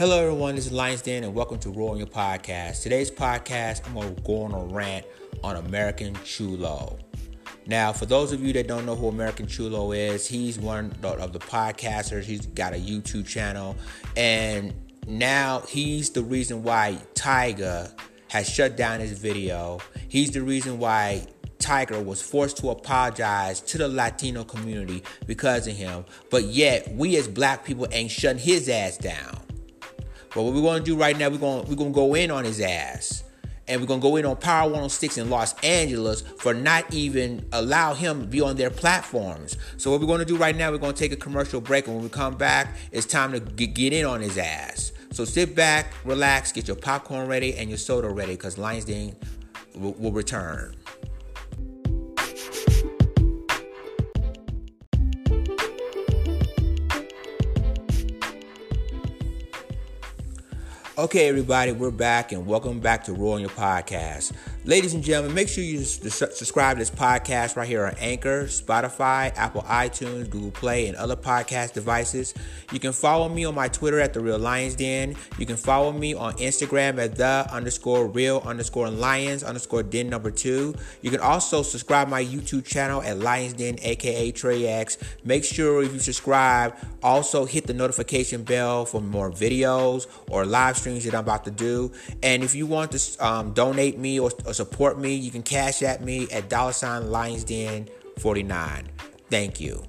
Hello, everyone. This is Lions Den, and welcome to Roll Your Podcast. Today's podcast, I'm going to go on a rant on American Cholo. Now, for those of you that don't know who American Cholo is, he's one of the podcasters. He's got a YouTube channel, and now he's the reason why Tyga has shut down his video. He's the reason why Tyga was forced to apologize to the Latino community because of him. But yet, we as black people ain't shutting his ass down. But what we're to do right now, we're going we're to go in on his ass. And we're going to go in on Power 106 in Los Angeles for not even allow him to be on their platforms. So what we're going to do right now, we're going to take a commercial break. And when we come back, it's time to get, get in on his ass. So sit back, relax, get your popcorn ready and your soda ready because Lions Den will, will return. Okay, everybody, we're back and welcome back to Roll on Your Podcast. Ladies and gentlemen, make sure you subscribe to this podcast right here on Anchor, Spotify, Apple iTunes, Google Play, and other podcast devices. You can follow me on my Twitter at The Real Lions Den. You can follow me on Instagram at The underscore Real underscore Lions underscore Den number two. You can also subscribe my YouTube channel at Lions Den, aka Trey X. Make sure if you subscribe, also hit the notification bell for more videos or live streams that I'm about to do. And if you want to um, donate me or or support me, you can cash at me at dollar sign Lions Den 49. Thank you.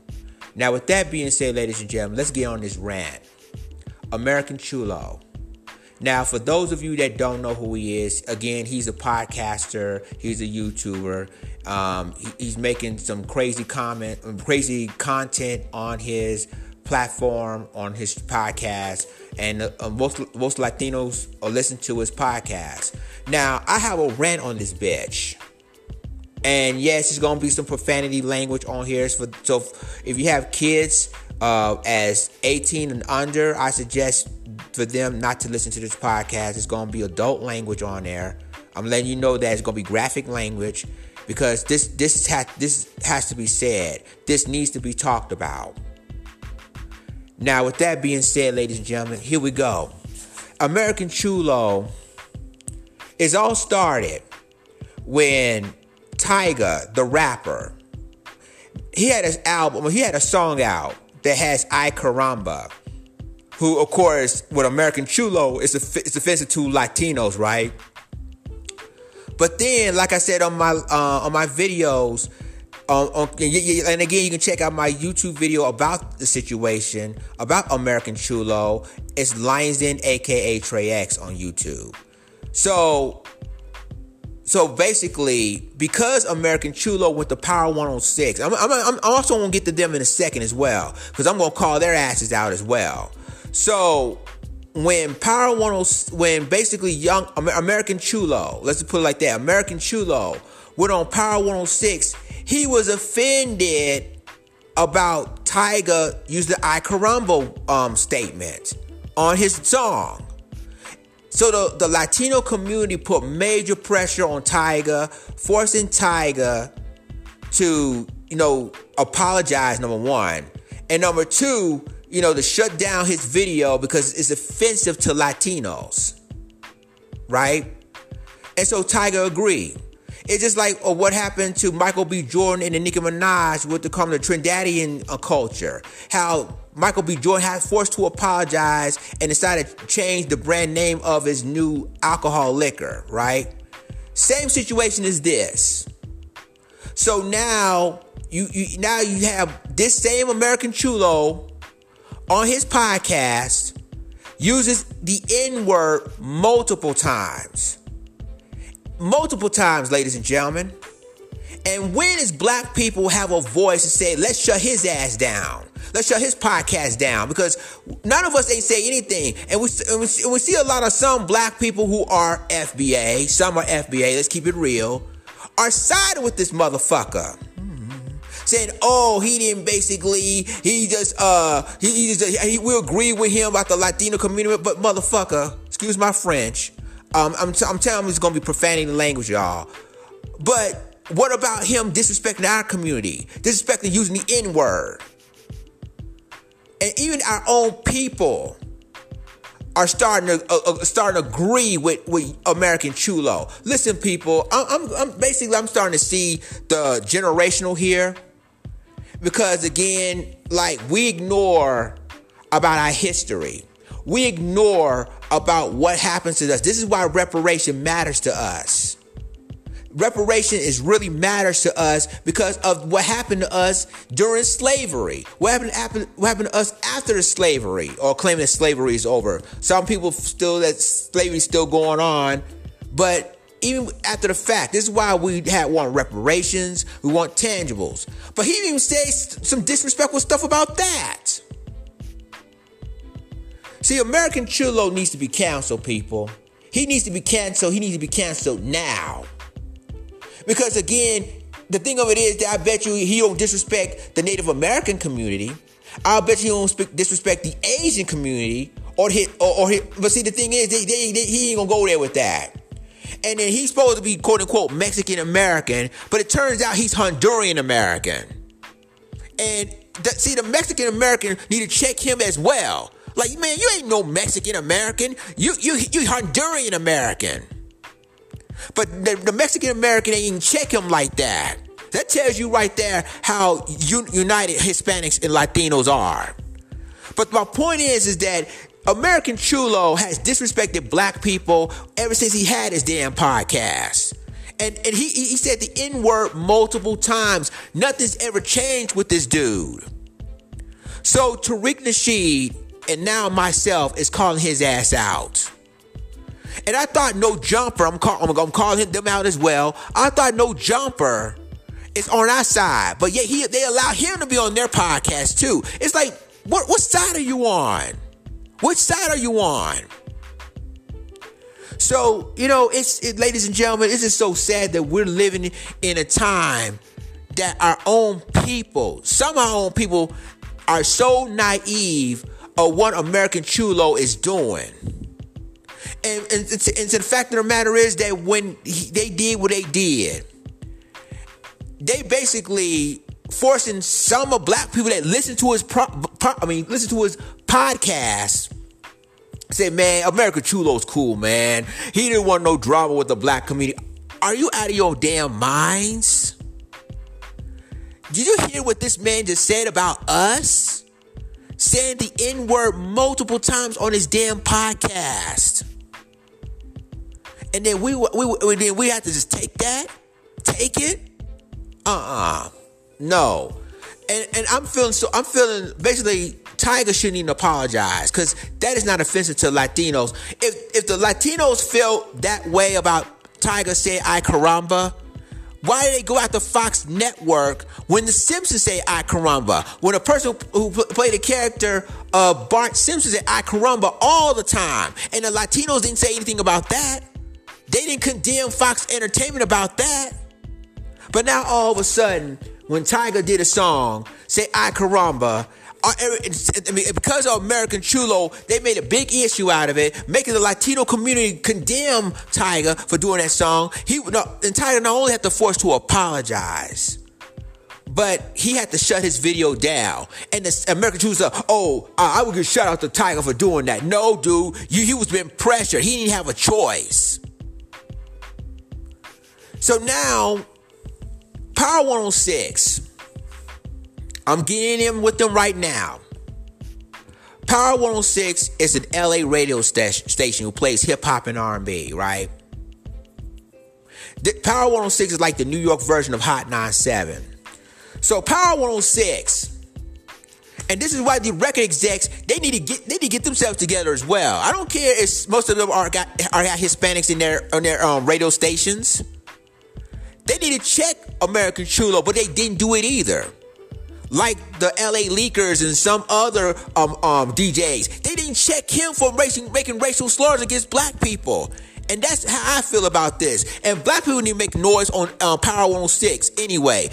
Now, with that being said, ladies and gentlemen, let's get on this rant. American Cholo. Now, for those of you that don't know who he is, again, he's a podcaster, he's a YouTuber. Um, he, he's making some crazy comment, crazy content on his platform, on his podcast, and uh, most most Latinos listen to his podcast. Now, I have a rant on this bitch. And yes, there's gonna be some profanity language on here. So, if you have kids uh, as 18 and under, I suggest for them not to listen to this podcast. It's gonna be adult language on there. I'm letting you know that it's gonna be graphic language because this this this has to be said. This needs to be talked about. Now, with that being said, ladies and gentlemen, here we go. American Cholo is all started when Tyga, the rapper, he had his album, he had a song out that has Ay Caramba, who, of course, with American Cholo, is offensive to Latinos, right? But then, like I said on my uh, on my videos, um, um, and again, you can check out my YouTube video about the situation about American Cholo. It's Lions Den, aka Trey X, on YouTube. So, so basically, because American Cholo went to Power 106, I'm, I'm, I'm also gonna get to them in a second as well, because I'm gonna call their asses out as well. So, when Power 106, when basically young American Cholo, let's put it like that, American Cholo went on Power 106 he was offended about Tyga used the Ay Caramba um, statement on his song. So the, the Latino community put major pressure on Tyga, forcing Tyga to, you know, apologize, number one. And number two, you know, to shut down his video because it's offensive to Latinos. Right? And so Tyga agreed. It's just like oh, what happened to Michael B. Jordan and the Nicki Minaj with the come the Trinidadian uh, culture. How Michael B. Jordan had forced to apologize and decided to change the brand name of his new alcohol liquor, right? Same situation as this. So now you, you now you have this same American Cholo on his podcast uses the N word multiple times multiple times, ladies and gentlemen. And when is black people have a voice and say, let's shut his ass down? Let's shut his podcast down because none of us ain't say anything. And we, and we, and we see a lot of some black people who are FBA, some are FBA, let's keep it real, are siding with this motherfucker saying, "Oh, he didn't basically, he just, uh, he, he just, he, we agree with him about the Latino community, but motherfucker, excuse my French, um, I'm, t- I'm telling him he's gonna be profaning the language, y'all. But what about him disrespecting our community, disrespecting using the N word, and even our own people? are starting to uh, uh, starting to agree with, with American Cholo. Listen, people, I'm, I'm, I'm basically I'm starting to see the generational here because again, like we ignore about our history. We ignore about what happens to us. This is why reparation matters to us reparation is really matters to us because of what happened to us during slavery. What happened, happened, what happened to us after slavery or claiming that slavery is over. Some people still that slavery is still going on, but even after the fact, this is why we had want reparations, we want tangibles. But he even says some disrespectful stuff about that. See, American Cholo needs to be canceled, people. He needs to be canceled. He needs to be canceled now. Because again, the thing of it is that I bet you he don't disrespect the Native American community. I'll bet you he don't disrespect the Asian community or hit or, or but see the thing is they, they, they, he ain't gonna go there with that. And then he's supposed to be quote unquote Mexican American, but it turns out he's Honduran American. And the, see the Mexican American need to check him as well. Like man, you ain't no Mexican American. You you you Honduran American. But the, the Mexican American ain't even check him like that. That tells you right there how un- united Hispanics and Latinos are. But my point is, is that American Cholo has disrespected black people ever since he had his damn podcast. And, and he, he said the N word multiple times. Nothing's ever changed with this dude. So Tariq Nasheed and now myself is calling his ass out. And I thought no jumper, I'm, call, I'm gonna call him them out as well. I thought no jumper is on our side, but yet he they allow him to be on their podcast too. It's like, what what side are you on? Which side are you on? So, you know, it's it, ladies and gentlemen, it's just so sad that we're living in a time that our own people, some of our own people, are so naive of what American Cholo is doing. And, and, and, the fact of the matter is that when he, they did what they did, they basically forcing some of black people that listen to his pro, pro, I mean listen to his podcast say man America Cholo's cool man. He didn't want no drama with the black community. Are you out of your damn minds? Did you hear what this man just said about us saying the n-word multiple times on his damn podcast and then we we then we have to just take that, take it. Uh uh no. And and I'm feeling so I'm feeling basically Tyga shouldn't even apologize because that is not offensive to Latinos. If if the Latinos feel that way about Tyga say "Ay caramba," why did they go after Fox Network when the Simpsons say "Ay caramba"? When a person who played the character of Bart Simpson said "Ay caramba" all the time, and the Latinos didn't say anything about that. They didn't condemn Fox Entertainment about that. But now all of a sudden, when Tyga did a song, say Ay Caramba, because of American Cholo, they made a big issue out of it, making the Latino community condemn Tyga for doing that song. He no, and Tyga not only had to force to apologize, but he had to shut his video down. And the American Cholo said, "Oh, uh, I would give shout out to Tyga for doing that." No, dude, you, he was being pressured. He didn't have a choice. So now, Power 106, I'm getting in with them right now. Power 106 is an LA radio station who plays hip hop and R&B, right? Power 106 is like the New York version of Hot 97. So Power 106 and this is why the record execs they need to get they need to get themselves together as well. I don't care if most of them are got are got Hispanics in their on their um, radio stations. They need to check American Cholo, but they didn't do it either. Like the LA Leakers and some other um, um, DJs, they didn't check him for racing, making racial slurs against black people. And that's how I feel about this. And black people need to make noise on um, Power 106 anyway.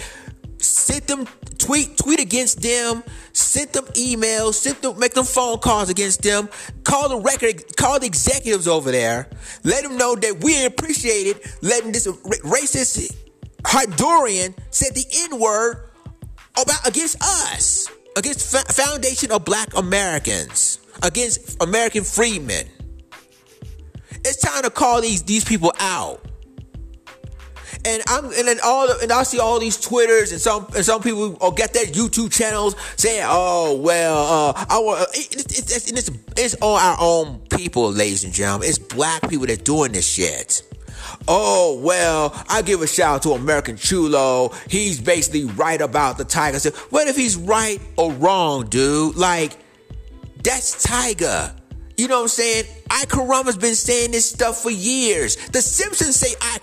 Send them tweet tweet against them, send them emails, send them make them phone calls against them, call the record, call the executives over there, let them know that we appreciate it, letting this racist Honduran said the N word about against us, against Foundation of Black Americans. against American freedmen. It's time to call these these people out. And I'm and then all and I see all these twitters and some and some people or get their YouTube channels saying, "Oh well, uh, I want." It's, it's, it's, it's all our own people, ladies and gentlemen. It's black people that doing this shit. Oh well, I give a shout out to American Cholo. He's basically right about the Tyga. What if he's right or wrong, dude? Like that's Tyga. You know what I'm saying? Ay Caramba's been saying this stuff for years. The Simpsons say I.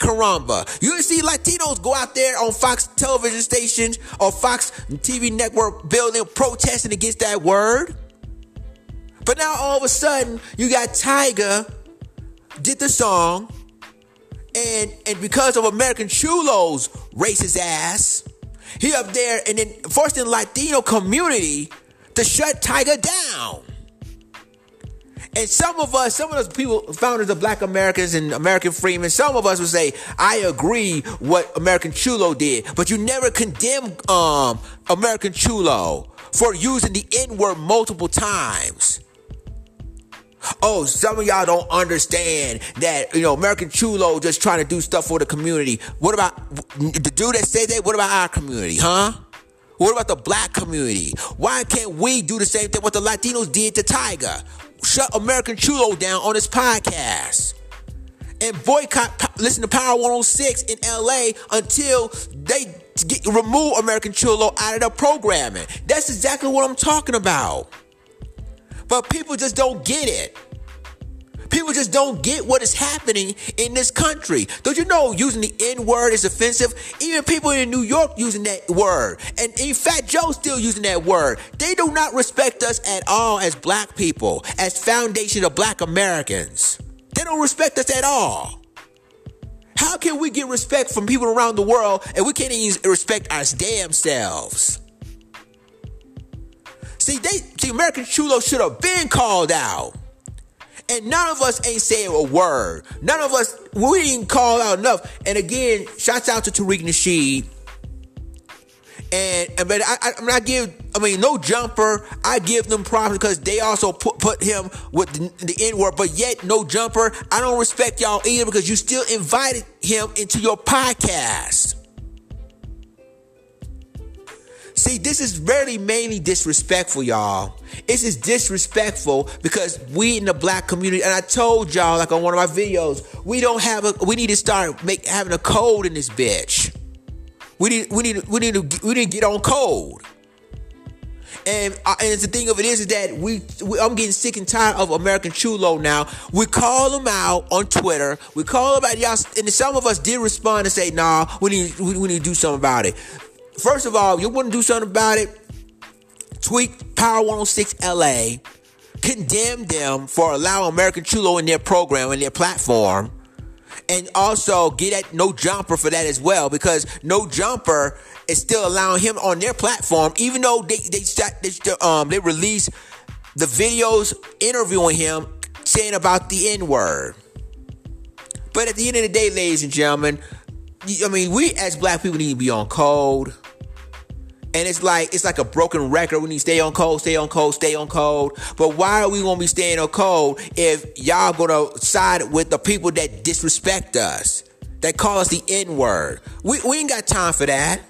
You see Latinos go out there on Fox television stations or Fox TV network building protesting against that word. But now all of a sudden, you got Tyga did the song, and and because of American Cholo's racist ass, he up there and then forcing the Latino community to shut Tyga down. And some of us, some of those people, founders of Black Americans and American Freedmen, some of us would say, "I agree what American Cholo did," but you never condemn um, American Cholo for using the N word multiple times. Oh, some of y'all don't understand that, you know, American Cholo just trying to do stuff for the community. What about the dude that said that? What about our community, huh? What about the black community? Why can't we do the same thing what the Latinos did to Tyga? shut American Cholo down on his podcast and boycott listen to Power 106 in LA until they get, remove American Cholo out of their programming. That's exactly what I'm talking about. But people just don't get it. People just don't get what is happening in this country. Don't you know using the N word is offensive? Even people in New York using that word. And in fact, Joe still using that word. They do not respect us at all as black people, as foundation of black Americans. They don't respect us at all. How can we get respect from people around the world and we can't even respect our damn selves? See, they see American Cholo should have been called out. And none of us ain't saying a word. None of us, we didn't call out enough. And again, shouts out to Tariq Nasheed. And, and but I, I, I, mean, I give, I mean, no jumper. I give them props because they also put put him with the, the N word. But yet, no jumper. I don't respect y'all either because you still invited him into your podcast. See, this is really mainly disrespectful, y'all. This is disrespectful because we in the black community, and I told y'all, like on one of my videos, we don't have a. We need to start make having a code in this bitch. We need, we need, we need to, we need to get on code. And, uh, and the thing of it is, is that we, we, I'm getting sick and tired of American Cholo now. We call them out on Twitter. We call them out, y'all, and some of us did respond and say, "Nah, we need, we, we need to do something about it." First of all, you want to do something about it? Tweet Power 106 LA, condemn them for allowing American Cholo in their program and their platform, and also get at No Jumper for that as well because No Jumper is still allowing him on their platform, even though they they they, um they released the videos interviewing him saying about the N word. But at the end of the day, ladies and gentlemen, I mean, we as black people need to be on code. And it's like it's like a broken record. We need to stay on code, stay on code, stay on code. But why are we gonna be staying on code if y'all gonna side with the people that disrespect us, that call us the N word? We, we ain't got time for that.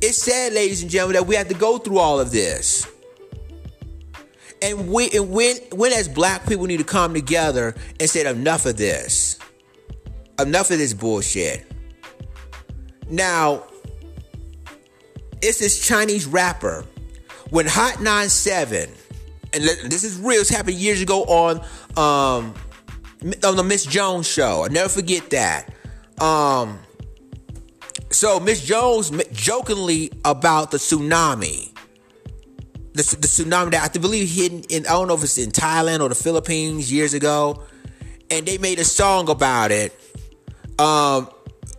It's sad, ladies and gentlemen, that we have to go through all of this. And we and when when as black people need to come together and say enough of this. Enough of this bullshit. Now, it's this Chinese rapper. When Hot 97, and this is real, this happened years ago on um on the Miss Jones show. I never forget that. Um so Miss Jones jokingly about the tsunami. The, the tsunami that I believe hit in I don't know if it's in Thailand or the Philippines years ago. And they made a song about it. Um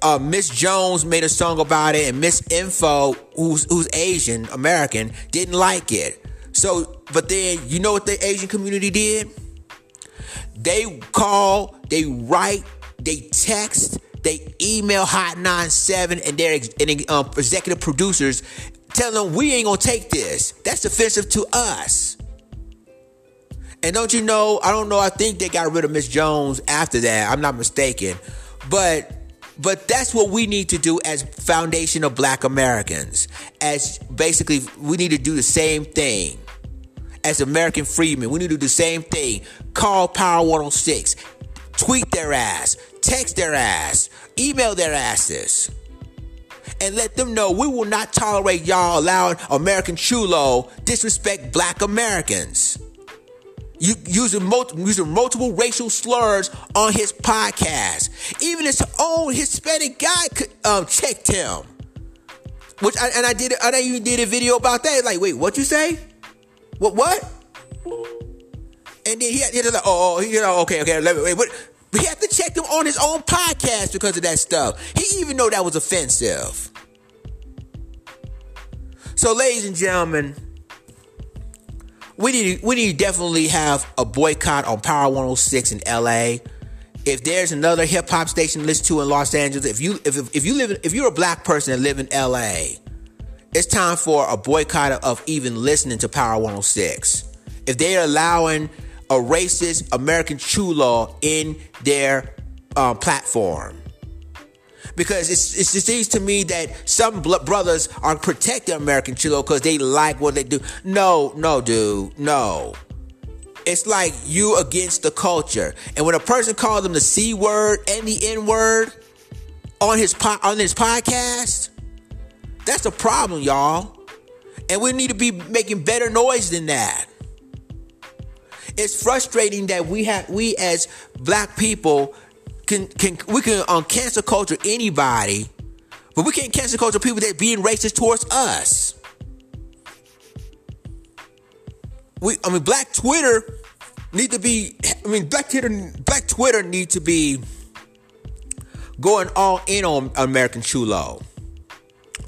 uh, Miss Jones made a song about it, and Miss Info, who's who's Asian American, didn't like it. So, but then you know what the Asian community did? They call, they write, they text they email Hot 97 and their and, um, executive producers telling them we ain't gonna take this. That's offensive to us. And don't you know, I don't know, I think they got rid of Miss Jones after that. I'm not mistaken. But but that's what we need to do as foundation of black Americans. As basically we need to do the same thing. As American freedmen, we need to do the same thing. Call Power 106. Tweet their ass. Text their ass. Email their asses and let them know we will not tolerate y'all allowing American Cholo disrespect black Americans. You using, multi, using multiple racial slurs on his podcast. Even his own Hispanic guy could, um, checked him. Which I, and I did I even did a video about that. Like, wait, what you say? What what? And then he had, he had like, oh, you know, okay, okay, let me wait, But He had to check him on his own podcast because of that stuff. He even know that was offensive. So, ladies and gentlemen, we need we need definitely have a boycott on Power 106 in LA. If there's another hip hop station to listen to in Los Angeles, if you if, if you live if you're a black person and live in LA, it's time for a boycott of even listening to Power 106. If they're allowing a racist American cholo in their uh, platform, because it's, it seems to me that some brothers are protecting American Cholo because they like what they do. No, no, dude, no. It's like you against the culture. And when a person calls them the C word and the N word on his po- on his podcast, that's a problem, y'all. And we need to be making better noise than that. It's frustrating that we have we as black people can can we can um, cancel culture anybody, but we can't cancel culture people that being racist towards us. We, I mean, Black Twitter need to be. I mean, Black Twitter, Black Twitter need to be going all in on American Cholo,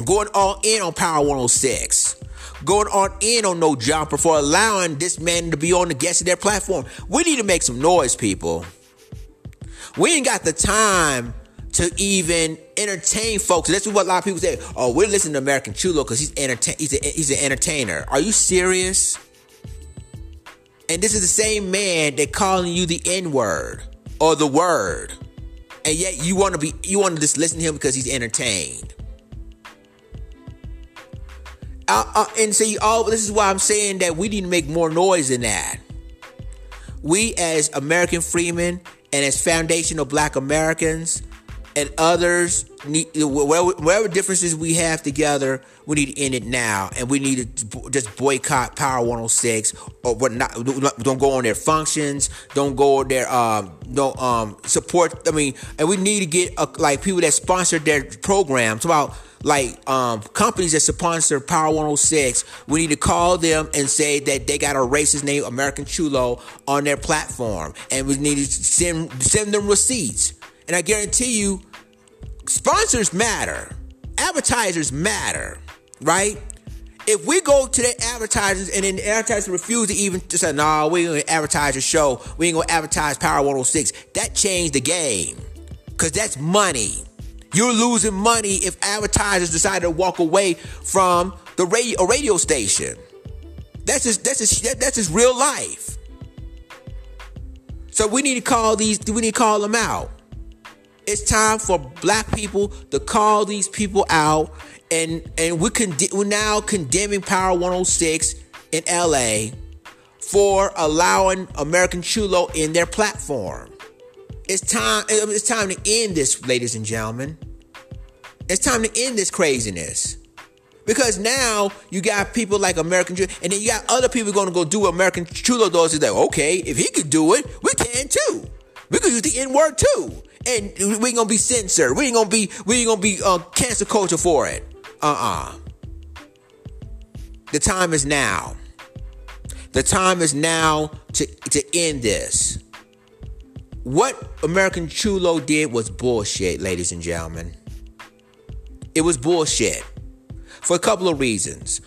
going all in on Power 106 going on in on No Jumper for allowing this man to be on the guest of their platform. We need to make some noise, people. We ain't got the time to even entertain folks. That's what a lot of people say. Oh, we're listening to American Cholo because he's entertain he's, a, he's an entertainer. Are you serious? And this is the same man that calling you the N word or the word, and yet you want to be you want to just listen to him because he's entertained. Uh, uh, and see, all this is why I'm saying that we need to make more noise than that. We as American freedmen and as foundational black Americans and others need whatever differences we have together, we need to end it now, and we need to just boycott Power 106 or what not. Don't go on their functions. Don't go on their um. Don't um support. I mean, and we need to get uh, like people that sponsor their programs. About like um companies that sponsor Power 106. We need to call them and say that they got a racist name, American Cholo, on their platform, and we need to send send them receipts. And I guarantee you, sponsors matter, advertisers matter, right? If we go to the advertisers and then the advertisers refuse to even to say, nah, we ain't gonna advertise a show, we ain't gonna advertise Power 106, that changed the game. Cause that's money. You're losing money if advertisers decide to walk away from the radio, a radio station. That's just that's just that's just real life. So we need to call these. We need to call them out. It's time for black people to call these people out, and and we con- we're now condemning Power 106 in LA for allowing American Cholo in their platform. It's time. It's time to end this, ladies and gentlemen. It's time to end this craziness. Because now you got people like American and then you got other people going to go do American Cholo doors. Is like, okay, if he could do it, we can too. We could use the N word too and we ain't gonna be censored. We ain't gonna be we ain't gonna be uh, cancel culture for it. Uh-uh. The time is now. The time is now to to end this. What American Cholo did was bullshit, ladies and gentlemen. It was bullshit for a couple of reasons.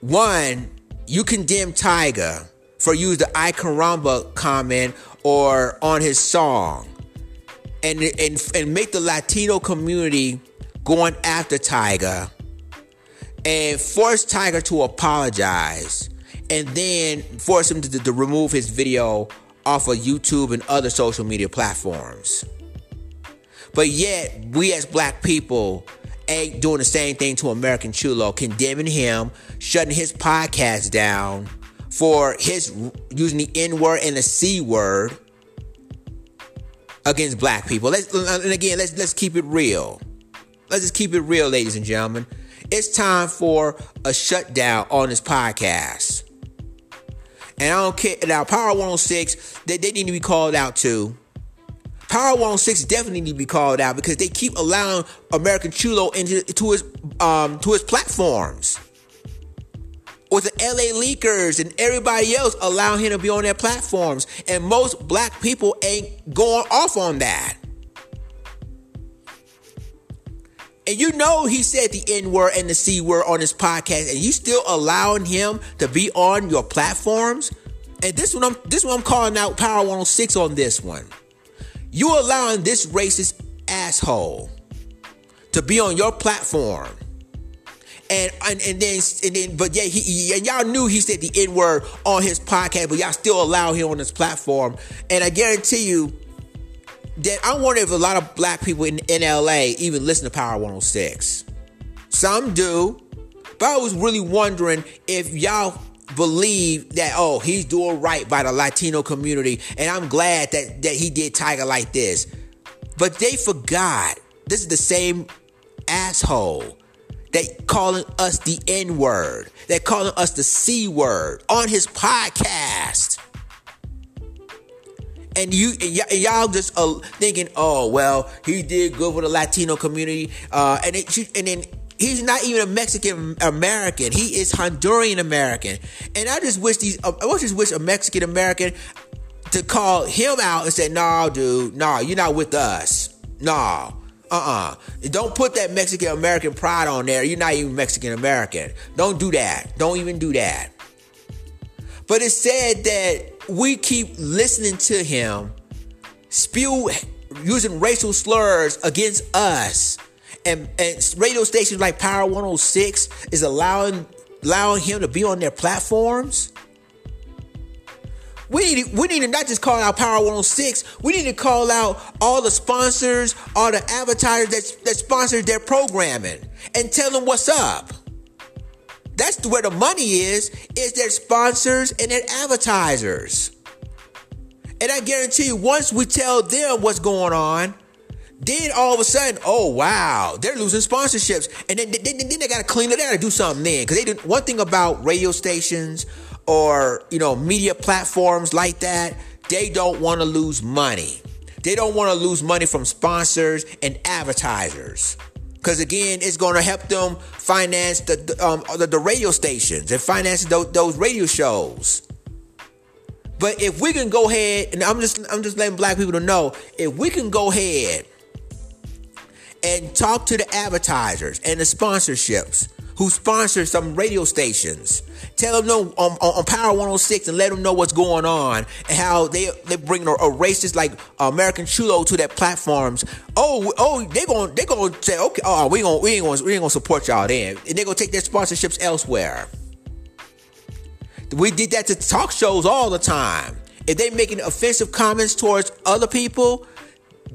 One, you condemn Tyga for use the Ay Caramba comment or on his song and and and make the Latino community going after Tyga and force Tyga to apologize and then force him to, to, to remove his video off of YouTube and other social media platforms. But yet, we as black people ain't doing the same thing to American Cholo, condemning him, shutting his podcast down for his using the N word and the C word against black people. Let's and again, let's let's keep it real. Let's just keep it real, ladies and gentlemen. It's time for a shutdown on this podcast. And I don't care. Now, Power 106, they, they need to be called out too. Power 106 definitely need to be called out because they keep allowing American Cholo into to his um to his platforms. With the LA leakers and everybody else allowing him to be on their platforms. And most black people ain't going off on that. And you know he said the N word and the C word on his podcast, and you still allowing him to be on your platforms. And this one, I'm this one I'm calling out Power 106 on this one. You allowing this racist asshole to be on your platform. And, and and then and then but yeah he, and y'all knew he said the N word on his podcast, but y'all still allow him on his platform. And I guarantee you, that I wonder if a lot of black people in, in LA even listen to Power 106. Some do. But I was really wondering if y'all believe that oh he's doing right by the Latino community and I'm glad that that he did Tyga like this. But they forgot this is the same asshole that calling us the N word, that calling us the C word on his podcast and you y- y'all just uh, thinking, oh well, he did good for the Latino community, uh, and it, and then he's not even a Mexican American. He is Honduran American, and I just wish these. Uh, I just wish a Mexican American to call him out and say, "No, dude, no, you're not with us. No." Uh-uh. Don't put that Mexican American pride on there. You're not even Mexican American. Don't do that. Don't even do that. But it said that we keep listening to him spew using racial slurs against us. And, and radio stations like Power 106 is allowing allowing him to be on their platforms. We need, we need to not just call out Power 106. We need to call out all the sponsors, all the advertisers that, that sponsor their programming and tell them what's up. That's where the money is, is their sponsors and their advertisers. And I guarantee you, once we tell them what's going on, then all of a sudden, oh wow, they're losing sponsorships, and then, then, then they got to clean it. They got to do something then, because they did one thing about radio stations or you know media platforms like that. They don't want to lose money. They don't want to lose money from sponsors and advertisers because again, it's going to help them finance the the, um, the, the radio stations and finance those, those radio shows. But if we can go ahead, and I'm just I'm just letting black people to know, if we can go ahead and talk to the advertisers and the sponsorships who sponsors some radio stations. Tell them no on, on, Power 106 and let them know what's going on and how they they bring a, a racist like uh, American Cholo to their platforms. Oh, oh, they going they gonna say okay, oh, we gonna we ain't gonna we ain't gonna support y'all then, and they gonna take their sponsorships elsewhere. We did that to talk shows all the time. If they making offensive comments towards other people,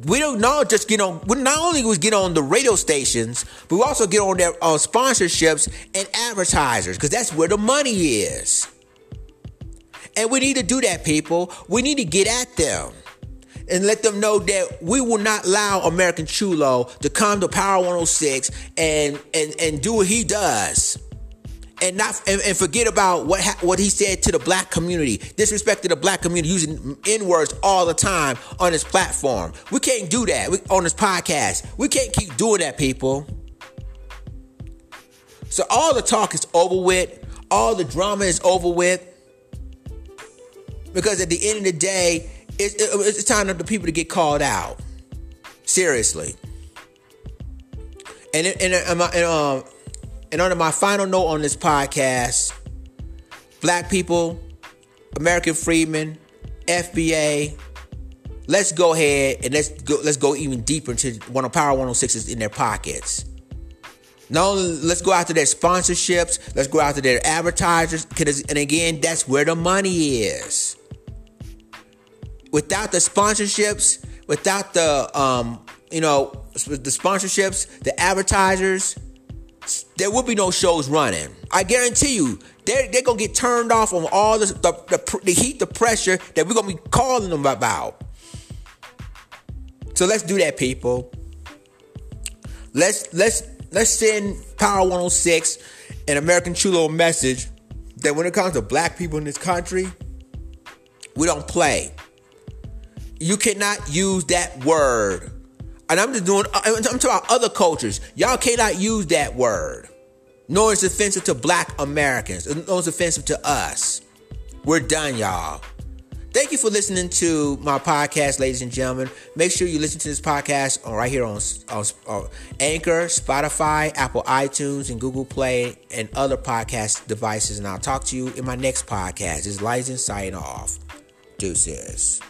we don't know just get on we not only was get on the radio stations but we also get on their uh, sponsorships and advertisers because that's where the money is. And we need to do that people. We need to get at them and let them know that we will not allow American Cholo to come to Power 106 and and and do what he does and not and, and forget about what ha- what he said to the black community, disrespected the black community using n words all the time on his platform. We can't do that we, on this podcast. We can't keep doing that, people. So all the talk is over with. All the drama is over with. Because at the end of the day, it's, it's time for the people to get called out. Seriously. And and, and, and um and under my final note on this podcast, black people, American freedmen, FBA, let's go ahead and let's go let's go even deeper into one of Power 106 in their pockets. No, let's go after their sponsorships. Let's go after their advertisers. And again, that's where the money is. Without the sponsorships, without the um, you know, the sponsorships, the advertisers, there will be no shows running. I guarantee you, they're, they're gonna get turned off on all the, the, the, the heat, the pressure that we're gonna be calling them about. So let's do that, people. Let's let's let's send Power 106 an American Cholo message that when it comes to black people in this country, we don't play. You cannot use that word. And I'm just doing, uh, I'm talking about other cultures. Y'all cannot use that word. Nor is offensive to black Americans. Nor is offensive to us. We're done, y'all. Thank you for listening to my podcast, ladies and gentlemen. Make sure you listen to this podcast right here on, on, on Anchor, Spotify, Apple iTunes, and Google Play, and other podcast devices. And I'll talk to you in my next podcast. Is License signing off. Deuces.